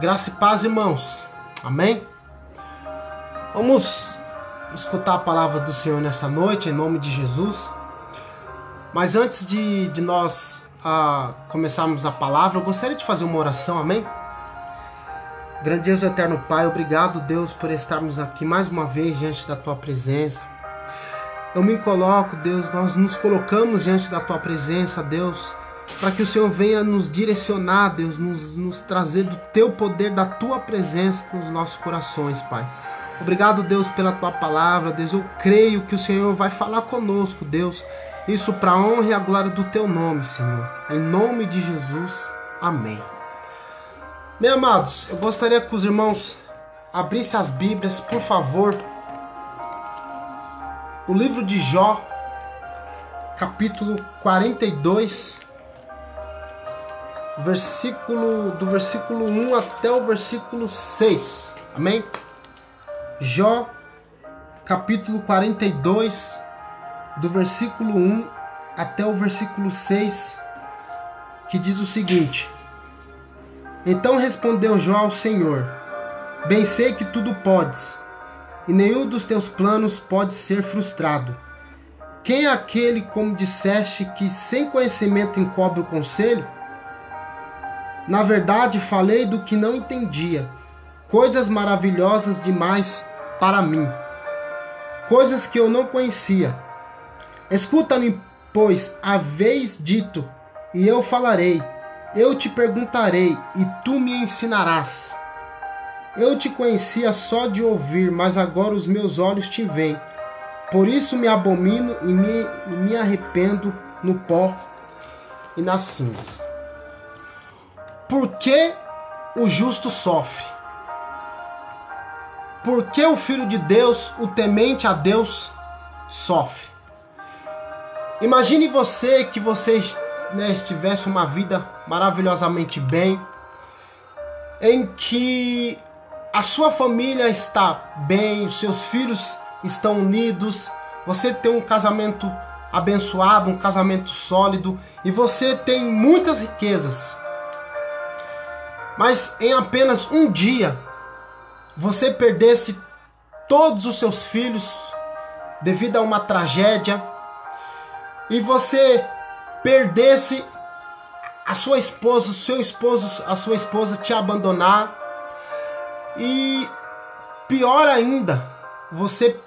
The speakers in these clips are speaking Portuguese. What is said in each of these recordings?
Graça e paz, irmãos. Amém? Vamos escutar a palavra do Senhor nessa noite, em nome de Jesus. Mas antes de, de nós ah, começarmos a palavra, eu gostaria de fazer uma oração, amém? Grandioso Eterno Pai, obrigado, Deus, por estarmos aqui mais uma vez diante da Tua presença. Eu me coloco, Deus, nós nos colocamos diante da Tua presença, Deus, para que o Senhor venha nos direcionar, Deus, nos, nos trazer do Teu poder, da Tua presença nos nossos corações, Pai. Obrigado, Deus, pela Tua palavra, Deus. Eu creio que o Senhor vai falar conosco, Deus. Isso para honra e a glória do Teu nome, Senhor. Em nome de Jesus. Amém. Meus amados, eu gostaria que os irmãos abrissem as Bíblias, por favor. O livro de Jó, capítulo 42, versículo do versículo 1 até o versículo 6. Amém? Jó, capítulo 42, do versículo 1 até o versículo 6, que diz o seguinte: Então respondeu Jó ao Senhor: Bem sei que tudo podes, e nenhum dos teus planos pode ser frustrado. Quem é aquele, como disseste, que sem conhecimento encobre o conselho? Na verdade, falei do que não entendia, coisas maravilhosas demais para mim, coisas que eu não conhecia. Escuta-me, pois, haveis dito, e eu falarei. Eu te perguntarei, e tu me ensinarás. Eu te conhecia só de ouvir, mas agora os meus olhos te veem. Por isso me abomino e me, e me arrependo no pó e nas cinzas. Por que o justo sofre? Por que o filho de Deus, o temente a Deus, sofre? Imagine você que você né, estivesse uma vida maravilhosamente bem, em que a sua família está bem, os seus filhos estão unidos, você tem um casamento abençoado, um casamento sólido e você tem muitas riquezas. Mas em apenas um dia você perdesse todos os seus filhos devido a uma tragédia e você perdesse a sua esposa, o seu esposo, a sua esposa te abandonar e pior ainda, você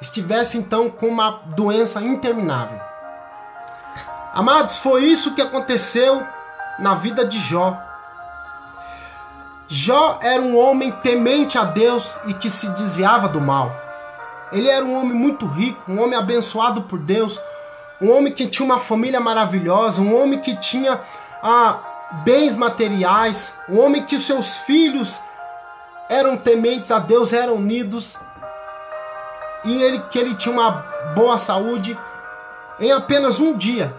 estivesse então com uma doença interminável. Amados, foi isso que aconteceu na vida de Jó. Jó era um homem temente a Deus e que se desviava do mal. Ele era um homem muito rico, um homem abençoado por Deus, um homem que tinha uma família maravilhosa, um homem que tinha ah, bens materiais, um homem que seus filhos eram tementes a Deus, eram unidos e ele que ele tinha uma boa saúde. Em apenas um dia,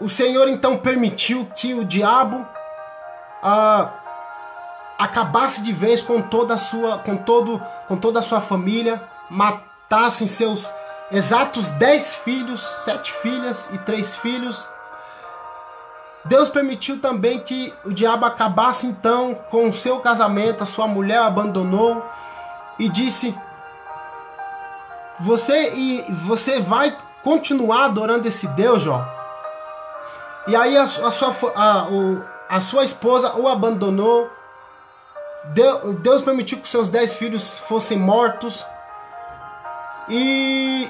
o Senhor então permitiu que o diabo ah, acabasse de vez com toda a sua, com todo, com toda a sua família, matassem seus exatos dez filhos, sete filhas e três filhos. Deus permitiu também que o diabo acabasse então com o seu casamento, a sua mulher abandonou e disse: "Você e você vai continuar adorando esse Deus, Jó?" E aí a, a sua a, a sua esposa o abandonou Deus permitiu que seus dez filhos fossem mortos. E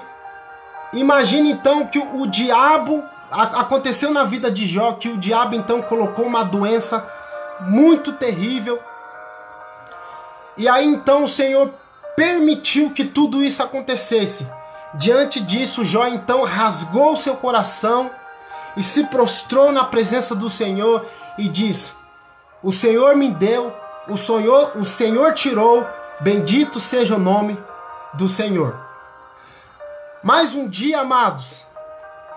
imagine então que o, diabo aconteceu na vida de Jó que o diabo então colocou uma doença muito terrível. E aí então o Senhor permitiu que tudo isso acontecesse. Diante disso, Jó então rasgou seu coração e se prostrou na presença do Senhor e diz: O Senhor me deu o Senhor, o Senhor tirou, bendito seja o nome do Senhor. Mais um dia, amados,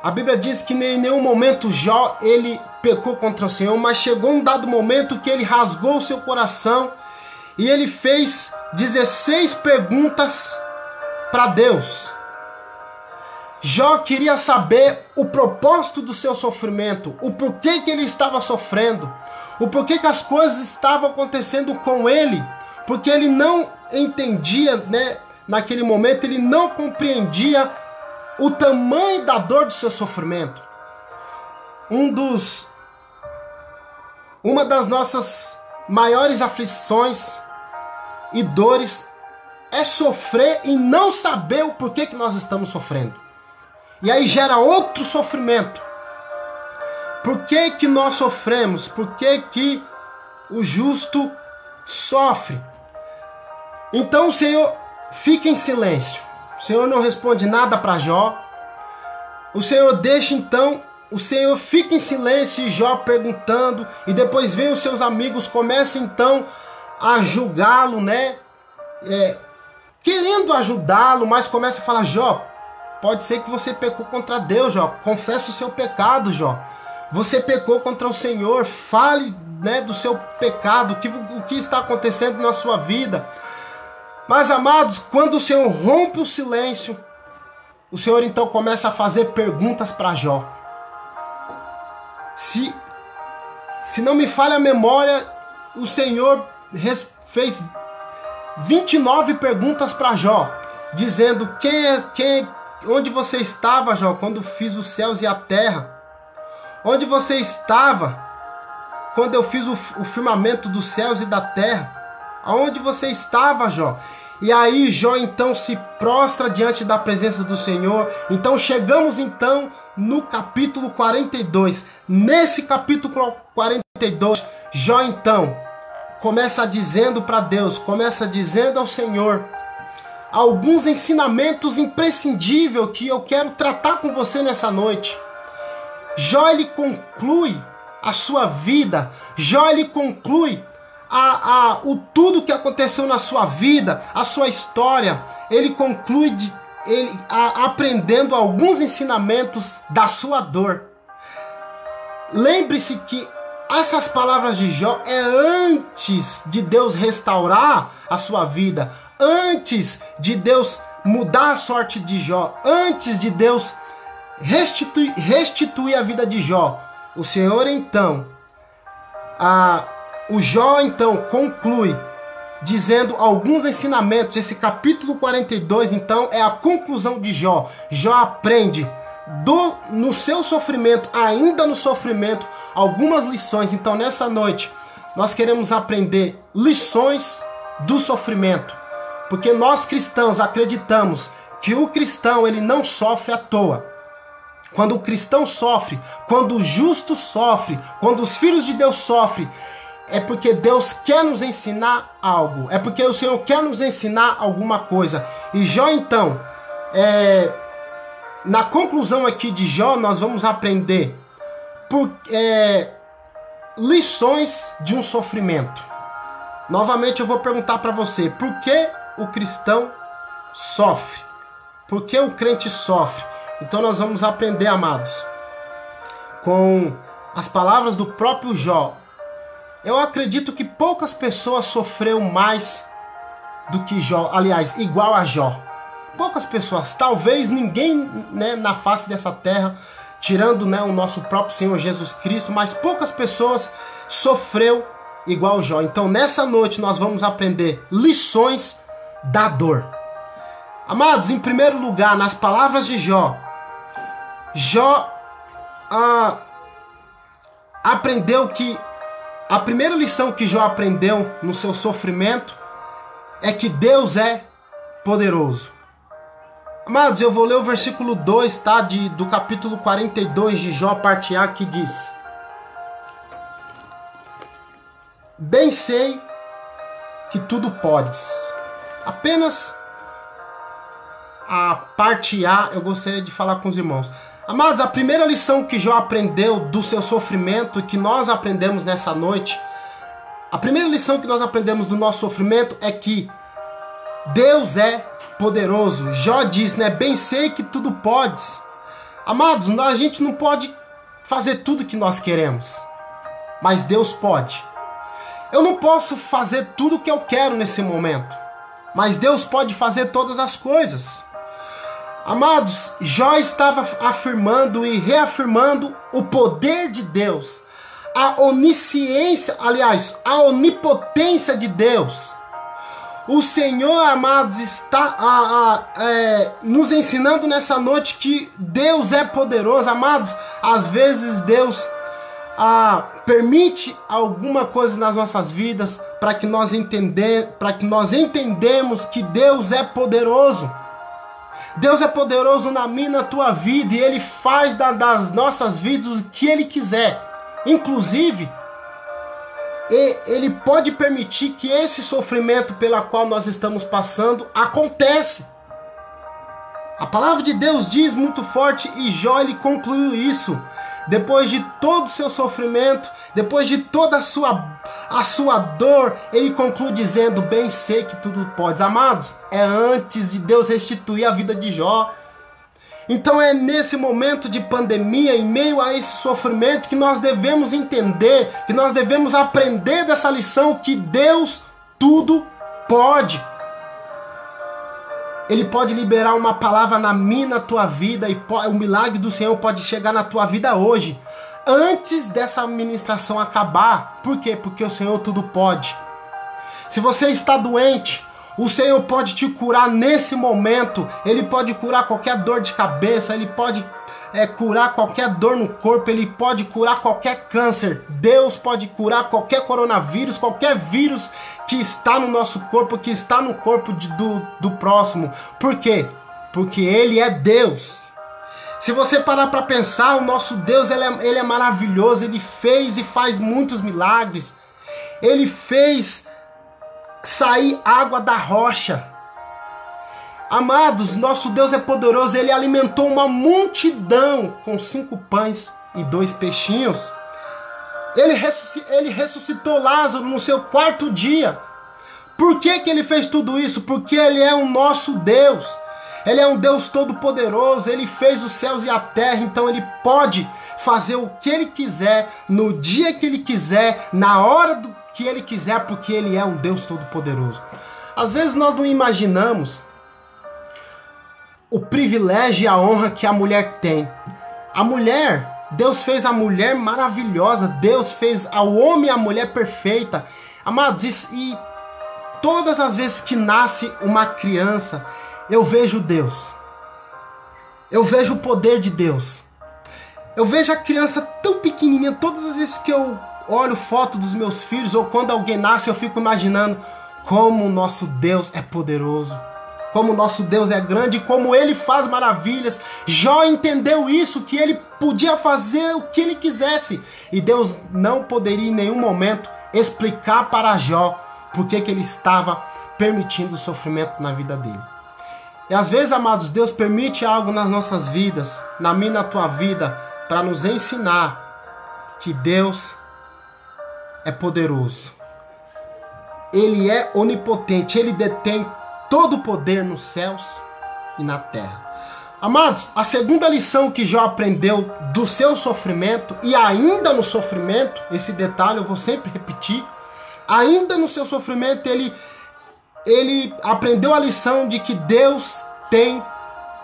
a Bíblia diz que em nenhum momento Jó ele pecou contra o Senhor, mas chegou um dado momento que ele rasgou seu coração e ele fez 16 perguntas para Deus. Jó queria saber o propósito do seu sofrimento, o porquê que ele estava sofrendo, o porquê que as coisas estavam acontecendo com ele, porque ele não entendia, né, naquele momento, ele não compreendia o tamanho da dor do seu sofrimento. Um dos uma das nossas maiores aflições e dores é sofrer e não saber o porquê que nós estamos sofrendo. E aí gera outro sofrimento. Por que, que nós sofremos? Por que, que o justo sofre? Então o Senhor fica em silêncio. O Senhor não responde nada para Jó. O Senhor deixa então, o Senhor fica em silêncio e Jó perguntando, e depois vem os seus amigos, começa então a julgá-lo, né? É, querendo ajudá-lo, mas começa a falar: Jó, Pode ser que você pecou contra Deus, Jó. Confessa o seu pecado, Jó. Você pecou contra o Senhor. Fale né, do seu pecado, que, o que está acontecendo na sua vida. Mas, amados, quando o Senhor rompe o silêncio, o Senhor então começa a fazer perguntas para Jó. Se, se não me falha a memória, o Senhor fez 29 perguntas para Jó, dizendo quem é, quem, Onde você estava, Jó, quando fiz os céus e a terra? Onde você estava quando eu fiz o, o firmamento dos céus e da terra? Aonde você estava, Jó? E aí Jó então se prostra diante da presença do Senhor. Então chegamos então no capítulo 42. Nesse capítulo 42, Jó então começa dizendo para Deus, começa dizendo ao Senhor alguns ensinamentos imprescindíveis que eu quero tratar com você nessa noite. Jó ele conclui a sua vida, Jó ele conclui a, a, o tudo que aconteceu na sua vida, a sua história, ele conclui de, ele, a, aprendendo alguns ensinamentos da sua dor. Lembre-se que essas palavras de Jó é antes de Deus restaurar a sua vida, antes de Deus mudar a sorte de Jó, antes de Deus restituir, restituir a vida de Jó. O Senhor então, a, o Jó então conclui dizendo alguns ensinamentos. Esse capítulo 42 então é a conclusão de Jó. Jó aprende do, no seu sofrimento, ainda no sofrimento, algumas lições. Então nessa noite nós queremos aprender lições do sofrimento. Porque nós cristãos acreditamos que o cristão ele não sofre à toa. Quando o cristão sofre, quando o justo sofre, quando os filhos de Deus sofrem, é porque Deus quer nos ensinar algo, é porque o Senhor quer nos ensinar alguma coisa. E Jó, então, é, na conclusão aqui de Jó, nós vamos aprender por, é, lições de um sofrimento. Novamente eu vou perguntar para você, por que o cristão sofre? Por que o crente sofre? Então nós vamos aprender, amados, com as palavras do próprio Jó. Eu acredito que poucas pessoas sofreram mais do que Jó, aliás, igual a Jó. Poucas pessoas, talvez ninguém né, na face dessa terra, tirando né, o nosso próprio Senhor Jesus Cristo, mas poucas pessoas sofreu igual Jó. Então nessa noite nós vamos aprender lições da dor. Amados, em primeiro lugar, nas palavras de Jó, Jó ah, aprendeu que a primeira lição que Jó aprendeu no seu sofrimento é que Deus é poderoso. Amados, eu vou ler o versículo 2, tá? De, do capítulo 42 de Jó, parte A, que diz: Bem sei que tudo podes Apenas a parte A eu gostaria de falar com os irmãos. Amados, a primeira lição que Jó aprendeu do seu sofrimento e que nós aprendemos nessa noite, a primeira lição que nós aprendemos do nosso sofrimento é que Deus é poderoso. Jó diz, né? Bem sei que tudo podes. Amados, a gente não pode fazer tudo que nós queremos, mas Deus pode. Eu não posso fazer tudo o que eu quero nesse momento mas Deus pode fazer todas as coisas. Amados, Jó estava afirmando e reafirmando o poder de Deus, a onisciência, aliás, a onipotência de Deus. O Senhor, amados, está a, a, é, nos ensinando nessa noite que Deus é poderoso, amados. Às vezes Deus a, permite alguma coisa nas nossas vidas para que nós entender, para que nós entendemos que Deus é poderoso. Deus é poderoso na minha, na tua vida e Ele faz da, das nossas vidas o que Ele quiser. Inclusive, Ele pode permitir que esse sofrimento pela qual nós estamos passando acontece. A palavra de Deus diz muito forte e Jó ele concluiu isso depois de todo o seu sofrimento, depois de toda a sua, a sua dor, ele conclui dizendo: Bem sei que tudo podes. Amados, é antes de Deus restituir a vida de Jó. Então é nesse momento de pandemia, em meio a esse sofrimento, que nós devemos entender, que nós devemos aprender dessa lição que Deus tudo pode. Ele pode liberar uma palavra na minha, na tua vida, e o milagre do Senhor pode chegar na tua vida hoje, antes dessa ministração acabar. Por quê? Porque o Senhor tudo pode. Se você está doente, o Senhor pode te curar nesse momento. Ele pode curar qualquer dor de cabeça, ele pode é, curar qualquer dor no corpo, ele pode curar qualquer câncer. Deus pode curar qualquer coronavírus, qualquer vírus que está no nosso corpo, que está no corpo de, do, do próximo. Por quê? Porque Ele é Deus. Se você parar para pensar, o nosso Deus ele é, ele é maravilhoso, ele fez e faz muitos milagres. Ele fez sair água da rocha. Amados, nosso Deus é poderoso, ele alimentou uma multidão com cinco pães e dois peixinhos. Ele, ele ressuscitou Lázaro no seu quarto dia. Por que, que ele fez tudo isso? Porque ele é o nosso Deus. Ele é um Deus todo-poderoso, ele fez os céus e a terra, então ele pode fazer o que ele quiser, no dia que ele quiser, na hora do que ele quiser, porque ele é um Deus todo-poderoso. Às vezes nós não imaginamos o privilégio e a honra que a mulher tem. A mulher Deus fez a mulher maravilhosa, Deus fez ao homem a mulher perfeita. Amados, e, todas as vezes que nasce uma criança, eu vejo Deus. Eu vejo o poder de Deus. Eu vejo a criança tão pequenininha, todas as vezes que eu olho foto dos meus filhos ou quando alguém nasce, eu fico imaginando como o nosso Deus é poderoso como nosso Deus é grande, como ele faz maravilhas. Jó entendeu isso, que ele podia fazer o que ele quisesse. E Deus não poderia em nenhum momento explicar para Jó por que, ele estava permitindo o sofrimento na vida dele. E às vezes, amados, Deus permite algo nas nossas vidas, na minha na tua vida, para nos ensinar que Deus é poderoso. Ele é onipotente, ele detém todo o poder nos céus e na terra. Amados, a segunda lição que Jó aprendeu do seu sofrimento, e ainda no sofrimento, esse detalhe eu vou sempre repetir, ainda no seu sofrimento ele, ele aprendeu a lição de que Deus tem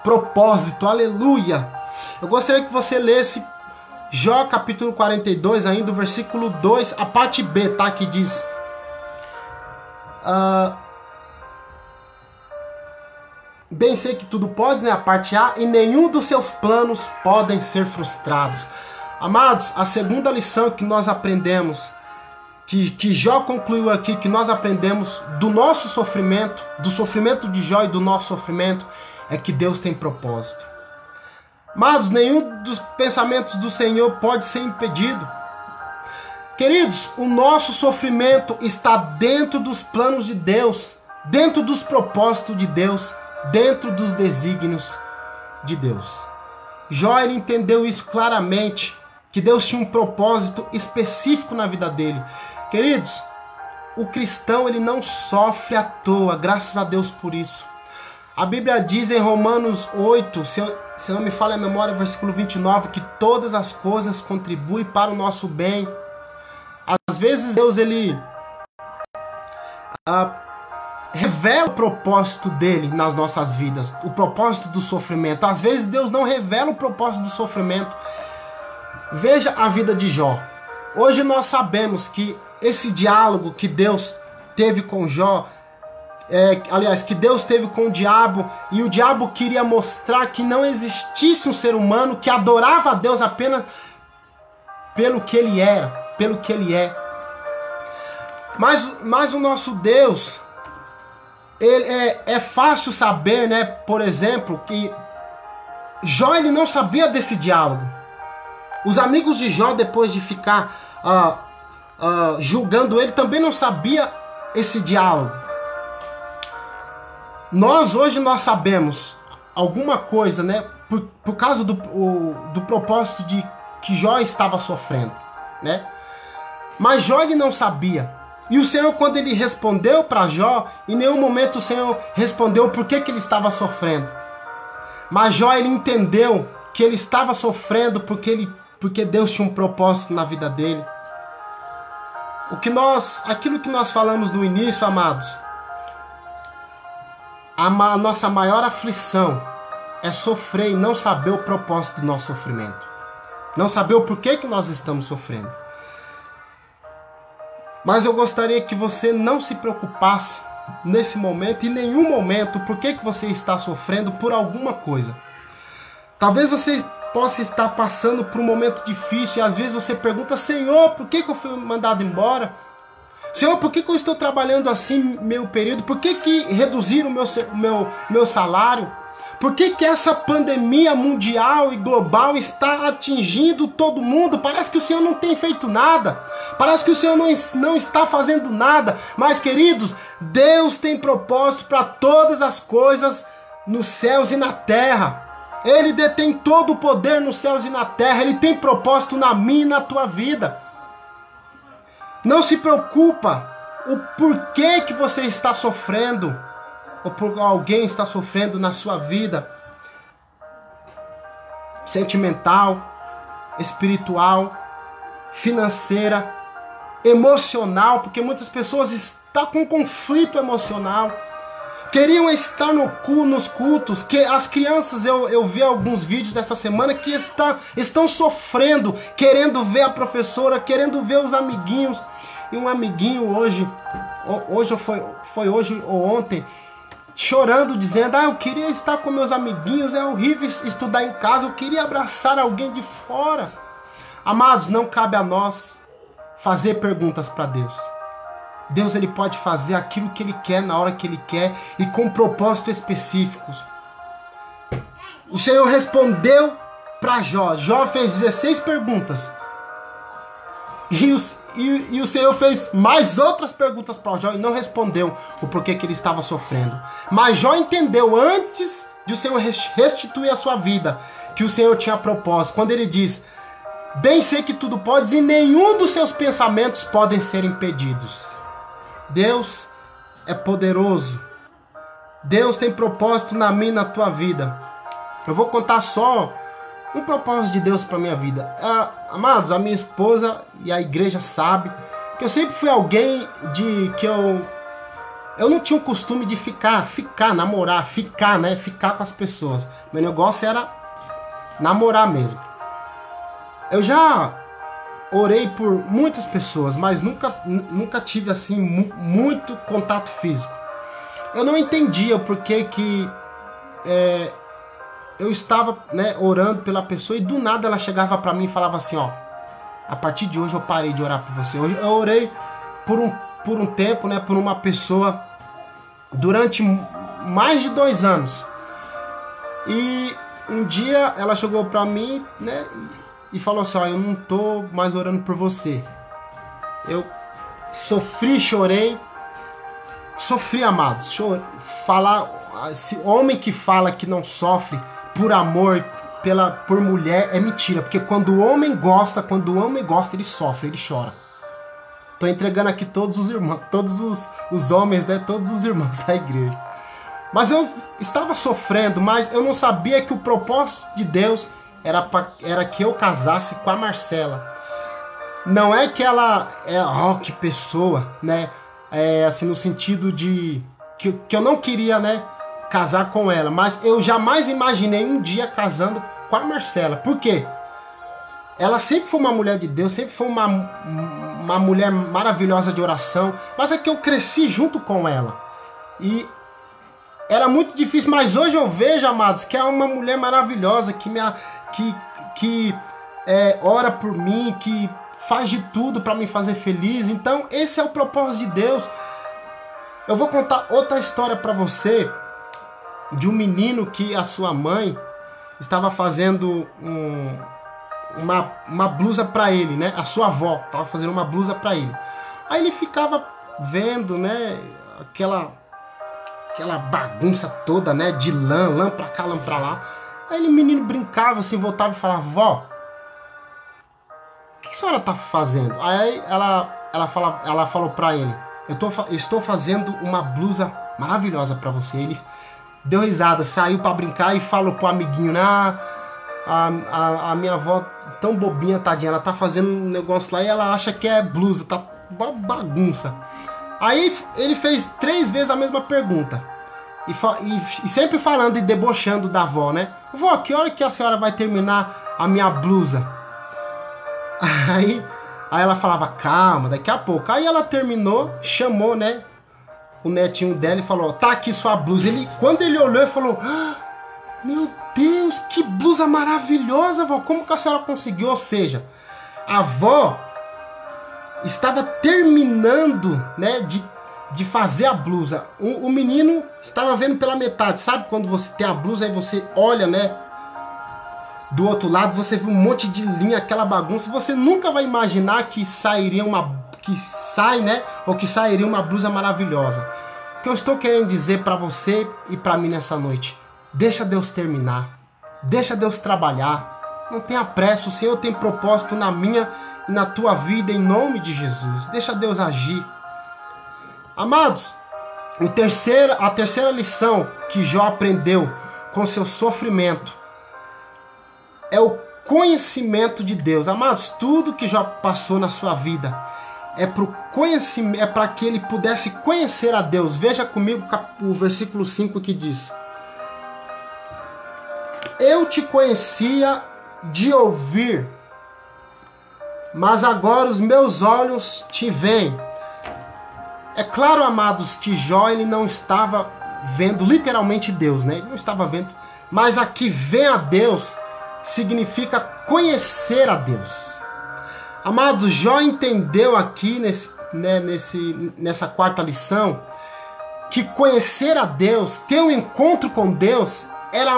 propósito, aleluia. Eu gostaria que você lesse Jó capítulo 42, ainda o versículo 2, a parte B, tá? Que diz. Uh, Bem sei que tudo pode, né? A parte A, e nenhum dos seus planos podem ser frustrados. Amados, a segunda lição que nós aprendemos, que, que Jó concluiu aqui, que nós aprendemos do nosso sofrimento, do sofrimento de Jó e do nosso sofrimento, é que Deus tem propósito. Mas nenhum dos pensamentos do Senhor pode ser impedido. Queridos, o nosso sofrimento está dentro dos planos de Deus, dentro dos propósitos de Deus dentro dos desígnios de Deus. Jó entendeu isso claramente, que Deus tinha um propósito específico na vida dele. Queridos, o cristão ele não sofre à toa, graças a Deus por isso. A Bíblia diz em Romanos 8, se, se não me falha a memória, versículo 29, que todas as coisas contribuem para o nosso bem. Às vezes Deus ele ah, revela o propósito dele nas nossas vidas, o propósito do sofrimento. Às vezes Deus não revela o propósito do sofrimento. Veja a vida de Jó. Hoje nós sabemos que esse diálogo que Deus teve com Jó, é, aliás, que Deus teve com o diabo, e o diabo queria mostrar que não existisse um ser humano que adorava a Deus apenas pelo que ele era, pelo que ele é. Mas, mas o nosso Deus, ele é, é fácil saber, né? Por exemplo, que Jó ele não sabia desse diálogo. Os amigos de Jó, depois de ficar uh, uh, julgando ele, também não sabia esse diálogo. Nós hoje nós sabemos alguma coisa, né? Por, por causa do, o, do propósito de que Jó estava sofrendo, né? Mas Jó ele não sabia. E o Senhor, quando ele respondeu para Jó, em nenhum momento o Senhor respondeu por que, que ele estava sofrendo. Mas Jó ele entendeu que ele estava sofrendo porque, ele, porque Deus tinha um propósito na vida dele. O que nós, aquilo que nós falamos no início, amados, a, nossa maior aflição é sofrer e não saber o propósito do nosso sofrimento. Não saber o porquê que nós estamos sofrendo. Mas eu gostaria que você não se preocupasse nesse momento, em nenhum momento, por que, que você está sofrendo por alguma coisa. Talvez você possa estar passando por um momento difícil e às vezes você pergunta: Senhor, por que eu fui mandado embora? Senhor, por que, que eu estou trabalhando assim meu período? Por que, que reduziram o meu, meu, meu salário? Por que, que essa pandemia mundial e global está atingindo todo mundo? Parece que o Senhor não tem feito nada. Parece que o Senhor não, não está fazendo nada. Mas, queridos, Deus tem propósito para todas as coisas nos céus e na terra. Ele detém todo o poder nos céus e na terra. Ele tem propósito na minha e na tua vida. Não se preocupa o porquê que você está sofrendo ou por alguém está sofrendo na sua vida sentimental, espiritual, financeira, emocional, porque muitas pessoas estão com conflito emocional. Queriam estar no cu, nos cultos, que as crianças, eu, eu vi alguns vídeos dessa semana que está, estão sofrendo, querendo ver a professora, querendo ver os amiguinhos. E um amiguinho hoje, hoje foi, foi hoje ou ontem, chorando, dizendo: Ah, eu queria estar com meus amiguinhos, é horrível estudar em casa, eu queria abraçar alguém de fora. Amados, não cabe a nós fazer perguntas para Deus. Deus ele pode fazer aquilo que ele quer na hora que ele quer e com propósitos específicos. O Senhor respondeu para Jó. Jó fez 16 perguntas. E, os, e, e, o Senhor fez mais outras perguntas para Jó e não respondeu o porquê que ele estava sofrendo. Mas Jó entendeu antes de o Senhor restituir a sua vida que o Senhor tinha propósito. Quando ele diz: Bem sei que tudo podes e nenhum dos seus pensamentos podem ser impedidos. Deus é poderoso. Deus tem propósito na minha e na tua vida. Eu vou contar só um propósito de Deus para minha vida. Ah, amados, a minha esposa e a igreja sabe que eu sempre fui alguém de que eu eu não tinha o costume de ficar, ficar, namorar, ficar, né, ficar com as pessoas. Meu negócio era namorar mesmo. Eu já orei por muitas pessoas, mas nunca nunca tive assim muito contato físico. Eu não entendia o porquê que é, eu estava né, orando pela pessoa e do nada ela chegava para mim e falava assim, ó, a partir de hoje eu parei de orar por você. Hoje eu orei por um, por um tempo, né, por uma pessoa durante mais de dois anos. E um dia ela chegou para mim, né, e falou assim, ó, eu não tô mais orando por você. Eu sofri, chorei, sofri, amados. Chorei, falar, esse homem que fala que não sofre por amor pela por mulher é mentira, porque quando o homem gosta, quando o homem gosta, ele sofre, ele chora. Tô entregando aqui todos os irmãos, todos os, os homens, né, todos os irmãos da igreja. Mas eu estava sofrendo, mas eu não sabia que o propósito de Deus era, pra, era que eu casasse com a Marcela. Não é que ela é, oh, que pessoa, né? É, assim, no sentido de que, que eu não queria, né, casar com ela, mas eu jamais imaginei um dia casando com a Marcela. Por quê? Ela sempre foi uma mulher de Deus, sempre foi uma, uma mulher maravilhosa de oração, mas é que eu cresci junto com ela. E era muito difícil, mas hoje eu vejo, amados, que é uma mulher maravilhosa, que, me, que, que é, ora por mim, que faz de tudo para me fazer feliz. Então, esse é o propósito de Deus. Eu vou contar outra história para você de um menino que a sua mãe estava fazendo um, uma, uma blusa para ele, né? A sua avó estava fazendo uma blusa para ele. Aí ele ficava vendo, né? Aquela aquela bagunça toda, né? De lã, lã pra cá, lã pra lá. Aí ele menino brincava assim, voltava e falava: "Vó, o que a senhora tá fazendo?" Aí ela ela fala, ela falou para ele: "Eu tô, estou fazendo uma blusa maravilhosa para você." Ele deu risada, saiu para brincar e falou pro amiguinho? Ah, a, a, a, minha avó tão bobinha, tadinha, ela tá fazendo um negócio lá e ela acha que é blusa, tá uma bagunça. Aí ele fez três vezes a mesma pergunta. E, e, e, sempre falando e debochando da avó, né? Vó, que hora que a senhora vai terminar a minha blusa? Aí, aí ela falava, calma, daqui a pouco. Aí ela terminou, chamou, né? O netinho dela e falou, tá aqui sua blusa. Ele, quando ele olhou, ele falou, ah, meu Deus, que blusa maravilhosa, vó. Como que a senhora conseguiu? Ou seja, a avó estava terminando, né, de, de fazer a blusa. O, o menino estava vendo pela metade. Sabe quando você tem a blusa e você olha, né, do outro lado, você vê um monte de linha, aquela bagunça. Você nunca vai imaginar que sairia uma que sai, né, ou que sairia uma blusa maravilhosa. O que eu estou querendo dizer para você e para mim nessa noite Deixa Deus terminar. Deixa Deus trabalhar. Não tenha pressa. O Senhor tem propósito na minha e na tua vida em nome de Jesus. Deixa Deus agir. Amados, o terceiro, a terceira lição que Jó aprendeu com seu sofrimento é o conhecimento de Deus. Amados, tudo que Jó passou na sua vida é para conhecimento, é para que ele pudesse conhecer a Deus. Veja comigo o versículo 5 que diz: eu te conhecia de ouvir, mas agora os meus olhos te veem. É claro, amados, que Jó ele não estava vendo literalmente Deus, né? Ele não estava vendo, mas aqui ver a Deus significa conhecer a Deus. Amados, Jó entendeu aqui nesse, né, nesse, nessa quarta lição que conhecer a Deus, ter um encontro com Deus, era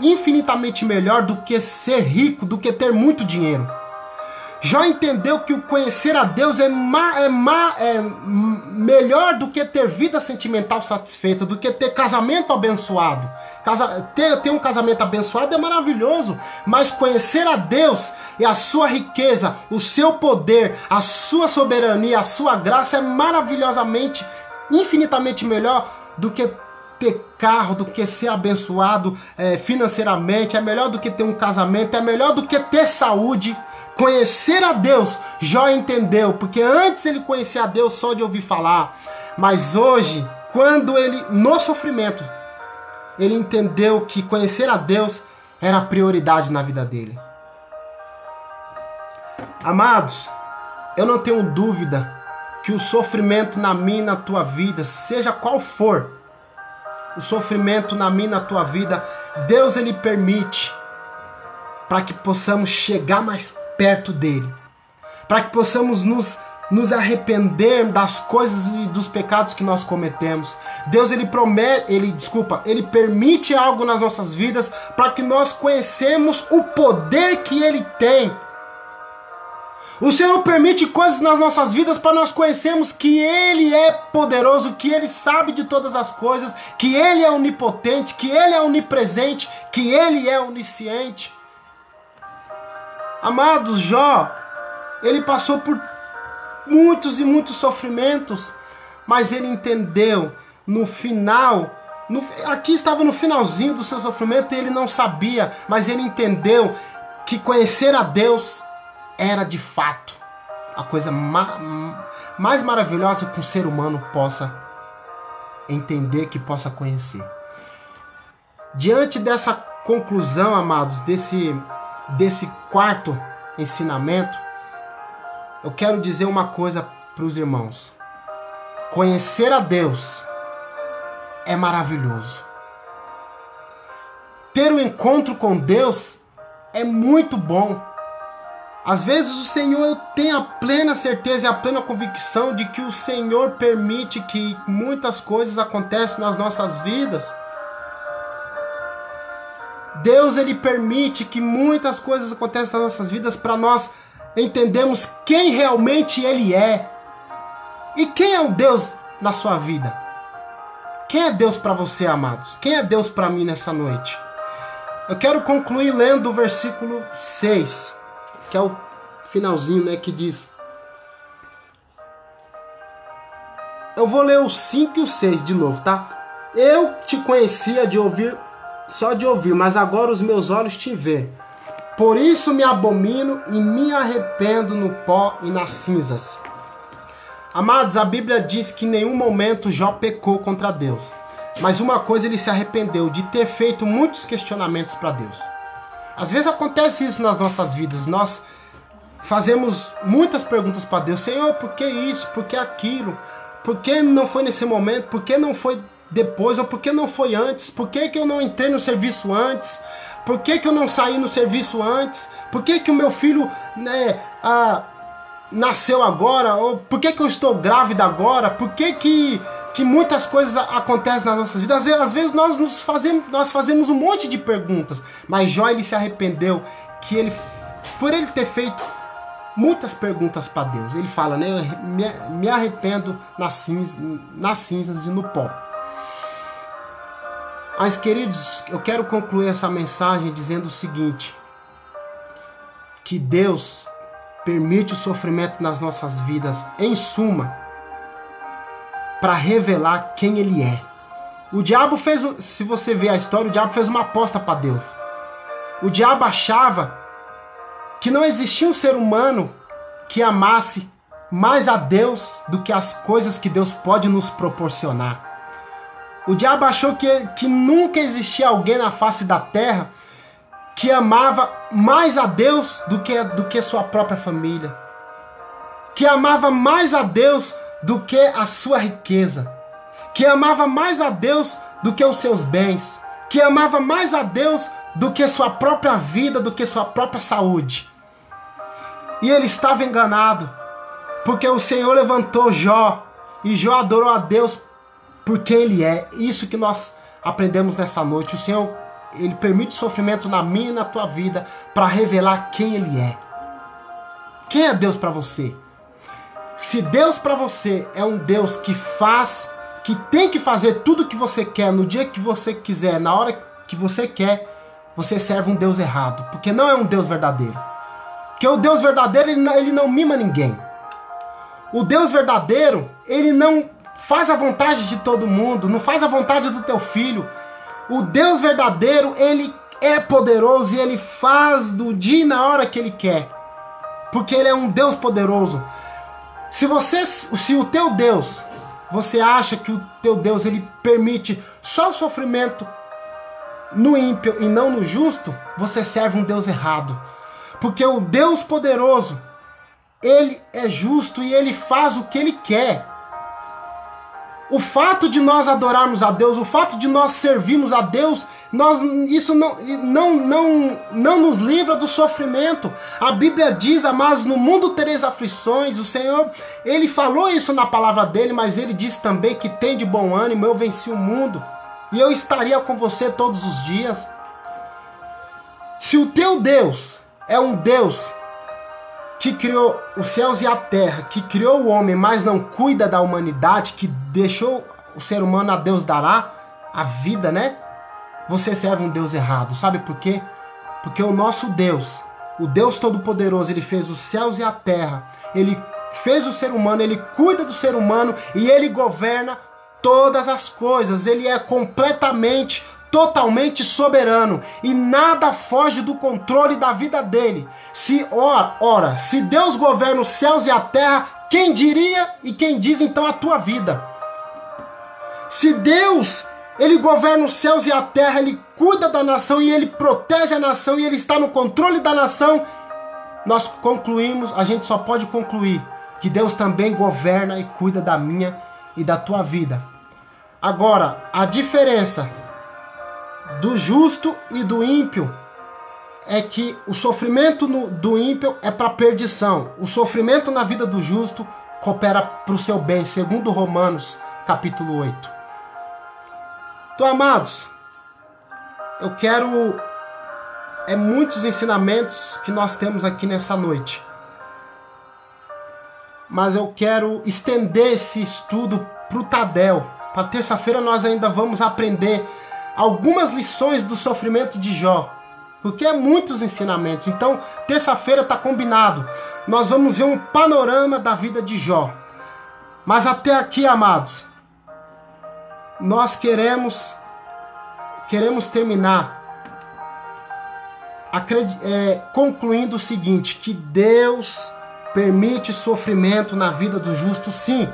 infinitamente melhor do que ser rico, do que ter muito dinheiro. Jó entendeu que o conhecer a Deus é, é, é melhor do que ter vida sentimental satisfeita, do que ter casamento abençoado. Casa, ter, ter um casamento abençoado é maravilhoso, mas conhecer a Deus e a sua riqueza, o seu poder, a sua soberania, a sua graça é maravilhosamente, infinitamente melhor do que ter carro, do que ser abençoado é, financeiramente, é melhor do que ter um casamento, é melhor do que ter saúde. Conhecer a Deus, Jó entendeu, porque antes ele conhecia a Deus só de ouvir falar, mas hoje, quando ele, no sofrimento, ele entendeu que conhecer a Deus era a prioridade na vida dele. Amados, eu não tenho dúvida que o sofrimento na minha e na tua vida, seja qual for, o sofrimento na minha, na tua vida, Deus ele permite para que possamos chegar mais perto dele, para que possamos nos nos arrepender das coisas e dos pecados que nós cometemos. Deus ele promete, ele desculpa, ele permite algo nas nossas vidas para que nós conhecemos o poder que ele tem o Senhor permite coisas nas nossas vidas para nós conhecermos que Ele é poderoso, que Ele sabe de todas as coisas, que Ele é onipotente, que Ele é onipresente, que Ele é onisciente. Amados, Jó, ele passou por muitos e muitos sofrimentos, mas ele entendeu no final no, aqui estava no finalzinho do seu sofrimento e ele não sabia, mas ele entendeu que conhecer a Deus era de fato a coisa ma mais maravilhosa que um ser humano possa entender, que possa conhecer. Diante dessa conclusão, amados, desse, desse quarto ensinamento, eu quero dizer uma coisa para os irmãos. Conhecer a Deus é maravilhoso. Ter um encontro com Deus é muito bom. Às vezes o Senhor tem a plena certeza e a plena convicção de que o Senhor permite que muitas coisas aconteçam nas nossas vidas. Deus ele permite que muitas coisas aconteçam nas nossas vidas para nós entendermos quem realmente ele é. E quem é o Deus na sua vida? Quem é Deus para você, amados? Quem é Deus para mim nessa noite? Eu quero concluir lendo o versículo 6, que é o finalzinho, né, que diz Eu vou ler o 5 e o 6 de novo, tá? Eu te conhecia de ouvir, só de ouvir, mas agora os meus olhos te veem. Por isso me abomino e me arrependo no pó e nas cinzas. Amados, a Bíblia diz que em nenhum momento Jó pecou contra Deus. Mas uma coisa ele se arrependeu de ter feito muitos questionamentos para Deus. Às vezes acontece isso nas nossas vidas. Nós fazemos muitas perguntas para Deus: Senhor, por que isso? Por que aquilo? Por que não foi nesse momento? Por que não foi depois? Ou por que não foi antes? Por que, que eu não entrei no serviço antes? Por que, que eu não saí no serviço antes? Por que, que o meu filho né, ah, nasceu agora? Ou por que, que eu estou grávida agora? Por que, que, que muitas coisas acontecem nas nossas vidas? Às vezes nós, nos fazemos, nós fazemos um monte de perguntas, mas Jó ele se arrependeu que ele, por ele ter feito muitas perguntas para Deus. Ele fala, né? Eu me, me arrependo nas, cinzas, nas cinzas e no pó. Mas, queridos, eu quero concluir essa mensagem dizendo o seguinte: que Deus permite o sofrimento nas nossas vidas, em suma, para revelar quem Ele é. O diabo fez, se você ver a história, o diabo fez uma aposta para Deus. O diabo achava que não existia um ser humano que amasse mais a Deus do que as coisas que Deus pode nos proporcionar. O diabo achou que, que nunca existia alguém na face da terra que amava mais a Deus do que, do que sua própria família, que amava mais a Deus do que a sua riqueza, que amava mais a Deus do que os seus bens, que amava mais a Deus do que sua própria vida, do que sua própria saúde. E ele estava enganado, porque o Senhor levantou Jó e Jó adorou a Deus por quem ele é. Isso que nós aprendemos nessa noite. O Senhor ele permite sofrimento na minha e na tua vida para revelar quem ele é. Quem é Deus para você? Se Deus para você é um Deus que faz, que tem que fazer tudo o que você quer no dia que você quiser, na hora que você quer, você serve um Deus errado, porque não é um Deus verdadeiro. Porque o Deus verdadeiro ele não, ele não mima ninguém. O Deus verdadeiro ele não faz a vontade de todo mundo, não faz a vontade do teu filho. O Deus verdadeiro ele é poderoso e ele faz do dia e na hora que ele quer, porque ele é um Deus poderoso. Se você, se o teu Deus, você acha que o teu Deus ele permite só o sofrimento no ímpio e não no justo, você serve um Deus errado. Porque o Deus poderoso, ele é justo e ele faz o que ele quer. O fato de nós adorarmos a Deus, o fato de nós servirmos a Deus, nós, isso não, não, não, não nos livra do sofrimento. A Bíblia diz, amados, no mundo tereis aflições. O Senhor, Ele falou isso na palavra dele, mas Ele diz também que tem de bom ânimo, eu venci o mundo. E eu estaria com você todos os dias. Se o teu Deus é um Deus que criou os céus e a terra, que criou o homem, mas não cuida da humanidade, que deixou o ser humano a Deus dará a vida, né? Você serve um Deus errado. Sabe por quê? Porque o nosso Deus, o Deus Todo-Poderoso, ele fez os céus e a terra. Ele fez o ser humano, ele cuida do ser humano e ele governa todas as coisas. Ele é completamente totalmente soberano e nada foge do controle da vida dele. Se ora, ora, se Deus governa os céus e a terra, quem diria e quem diz então a tua vida? Se Deus, ele governa os céus e a terra, ele cuida da nação e ele protege a nação e ele está no controle da nação, nós concluímos, a gente só pode concluir que Deus também governa e cuida da minha e da tua vida. Agora, a diferença do justo e do ímpio é que o sofrimento no, do ímpio é para perdição. O sofrimento na vida do justo coopera para o seu bem, segundo Romanos, capítulo 8. Então, amados, eu quero é muitos ensinamentos que nós temos aqui nessa noite. Mas eu quero estender esse estudo para o Tadel. Para terça-feira nós ainda vamos aprender algumas lições do sofrimento de Jó. Porque é muitos ensinamentos. Então, terça-feira está combinado. Nós vamos ver um panorama da vida de Jó. Mas até aqui, amados, nós queremos queremos terminar é, concluindo o seguinte: que Deus permite sofrimento na vida do justo, sim.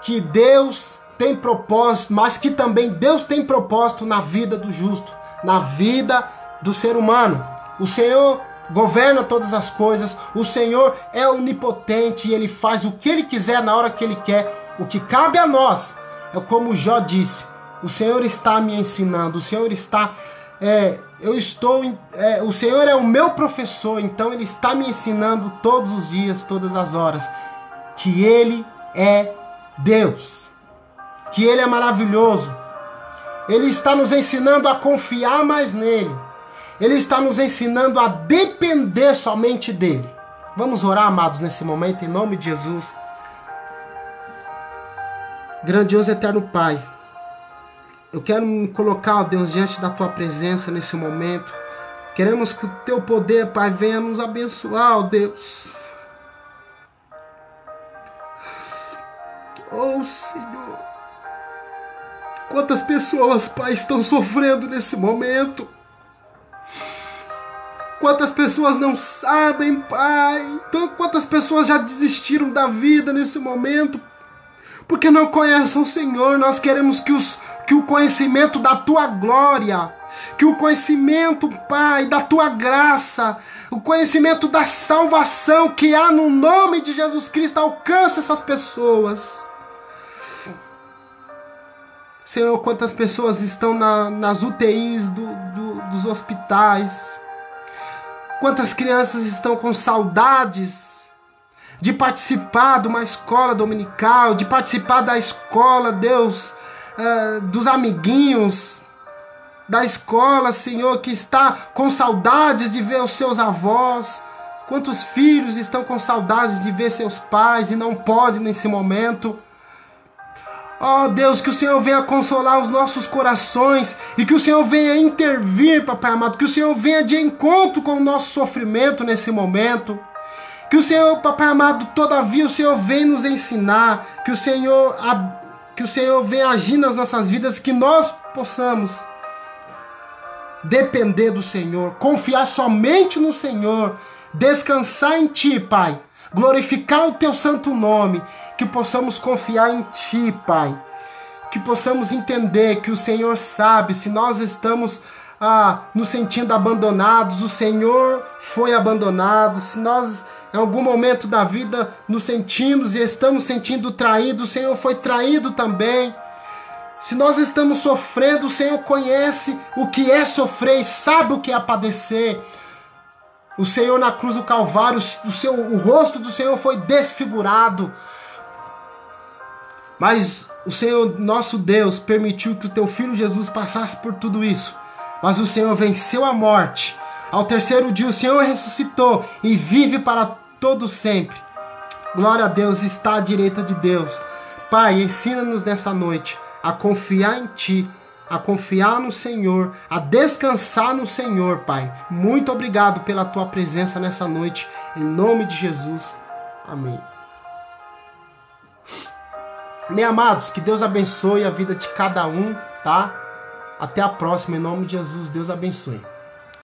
Que Deus tem propósito, mas que também Deus tem propósito na vida do justo, na vida do ser humano. O Senhor governa todas as coisas, o Senhor é onipotente e ele faz o que ele quiser na hora que ele quer. O que cabe a nós é como Jó disse: o Senhor está me ensinando, o Senhor está é, eu estou, é, o Senhor é o meu professor, então Ele está me ensinando todos os dias, todas as horas, que Ele é Deus, que Ele é maravilhoso. Ele está nos ensinando a confiar mais nele. Ele está nos ensinando a depender somente dele. Vamos orar, amados, nesse momento, em nome de Jesus. Grandioso eterno Pai. Eu quero me colocar, ó Deus, diante da tua presença nesse momento. Queremos que o teu poder, Pai, venha nos abençoar, ó Deus. Oh, Senhor. Quantas pessoas, Pai, estão sofrendo nesse momento? Quantas pessoas não sabem, Pai? Então, quantas pessoas já desistiram da vida nesse momento? Porque não conhecem o Senhor. Nós queremos que os que o conhecimento da tua glória, que o conhecimento, Pai, da tua graça, o conhecimento da salvação que há no nome de Jesus Cristo alcance essas pessoas. Senhor, quantas pessoas estão na, nas UTIs do, do, dos hospitais, quantas crianças estão com saudades de participar de uma escola dominical, de participar da escola, Deus, uh, dos amiguinhos da escola, Senhor, que está com saudades de ver os seus avós. Quantos filhos estão com saudades de ver seus pais e não podem nesse momento? Ó oh, Deus, que o Senhor venha consolar os nossos corações e que o Senhor venha intervir, Papai amado, que o Senhor venha de encontro com o nosso sofrimento nesse momento. Que o Senhor, Papai amado, todavia o Senhor venha nos ensinar, que o Senhor que o Senhor venha agir nas nossas vidas, que nós possamos depender do Senhor, confiar somente no Senhor, descansar em Ti, Pai, glorificar o Teu santo nome, que possamos confiar em Ti, Pai, que possamos entender que o Senhor sabe se nós estamos ah, nos sentindo abandonados, o Senhor foi abandonado, se nós em algum momento da vida nos sentimos e estamos sentindo traídos, o Senhor foi traído também. Se nós estamos sofrendo, o Senhor conhece o que é sofrer e sabe o que é padecer. O Senhor na cruz do Calvário, o, seu, o rosto do Senhor foi desfigurado. Mas o Senhor, nosso Deus, permitiu que o teu filho Jesus passasse por tudo isso. Mas o Senhor venceu a morte. Ao terceiro dia, o Senhor ressuscitou e vive para todo sempre. Glória a Deus, está à direita de Deus. Pai, ensina-nos nessa noite a confiar em Ti, a confiar no Senhor, a descansar no Senhor, Pai. Muito obrigado pela Tua presença nessa noite, em nome de Jesus. Amém. Meus amados, que Deus abençoe a vida de cada um, tá? Até a próxima, em nome de Jesus. Deus abençoe.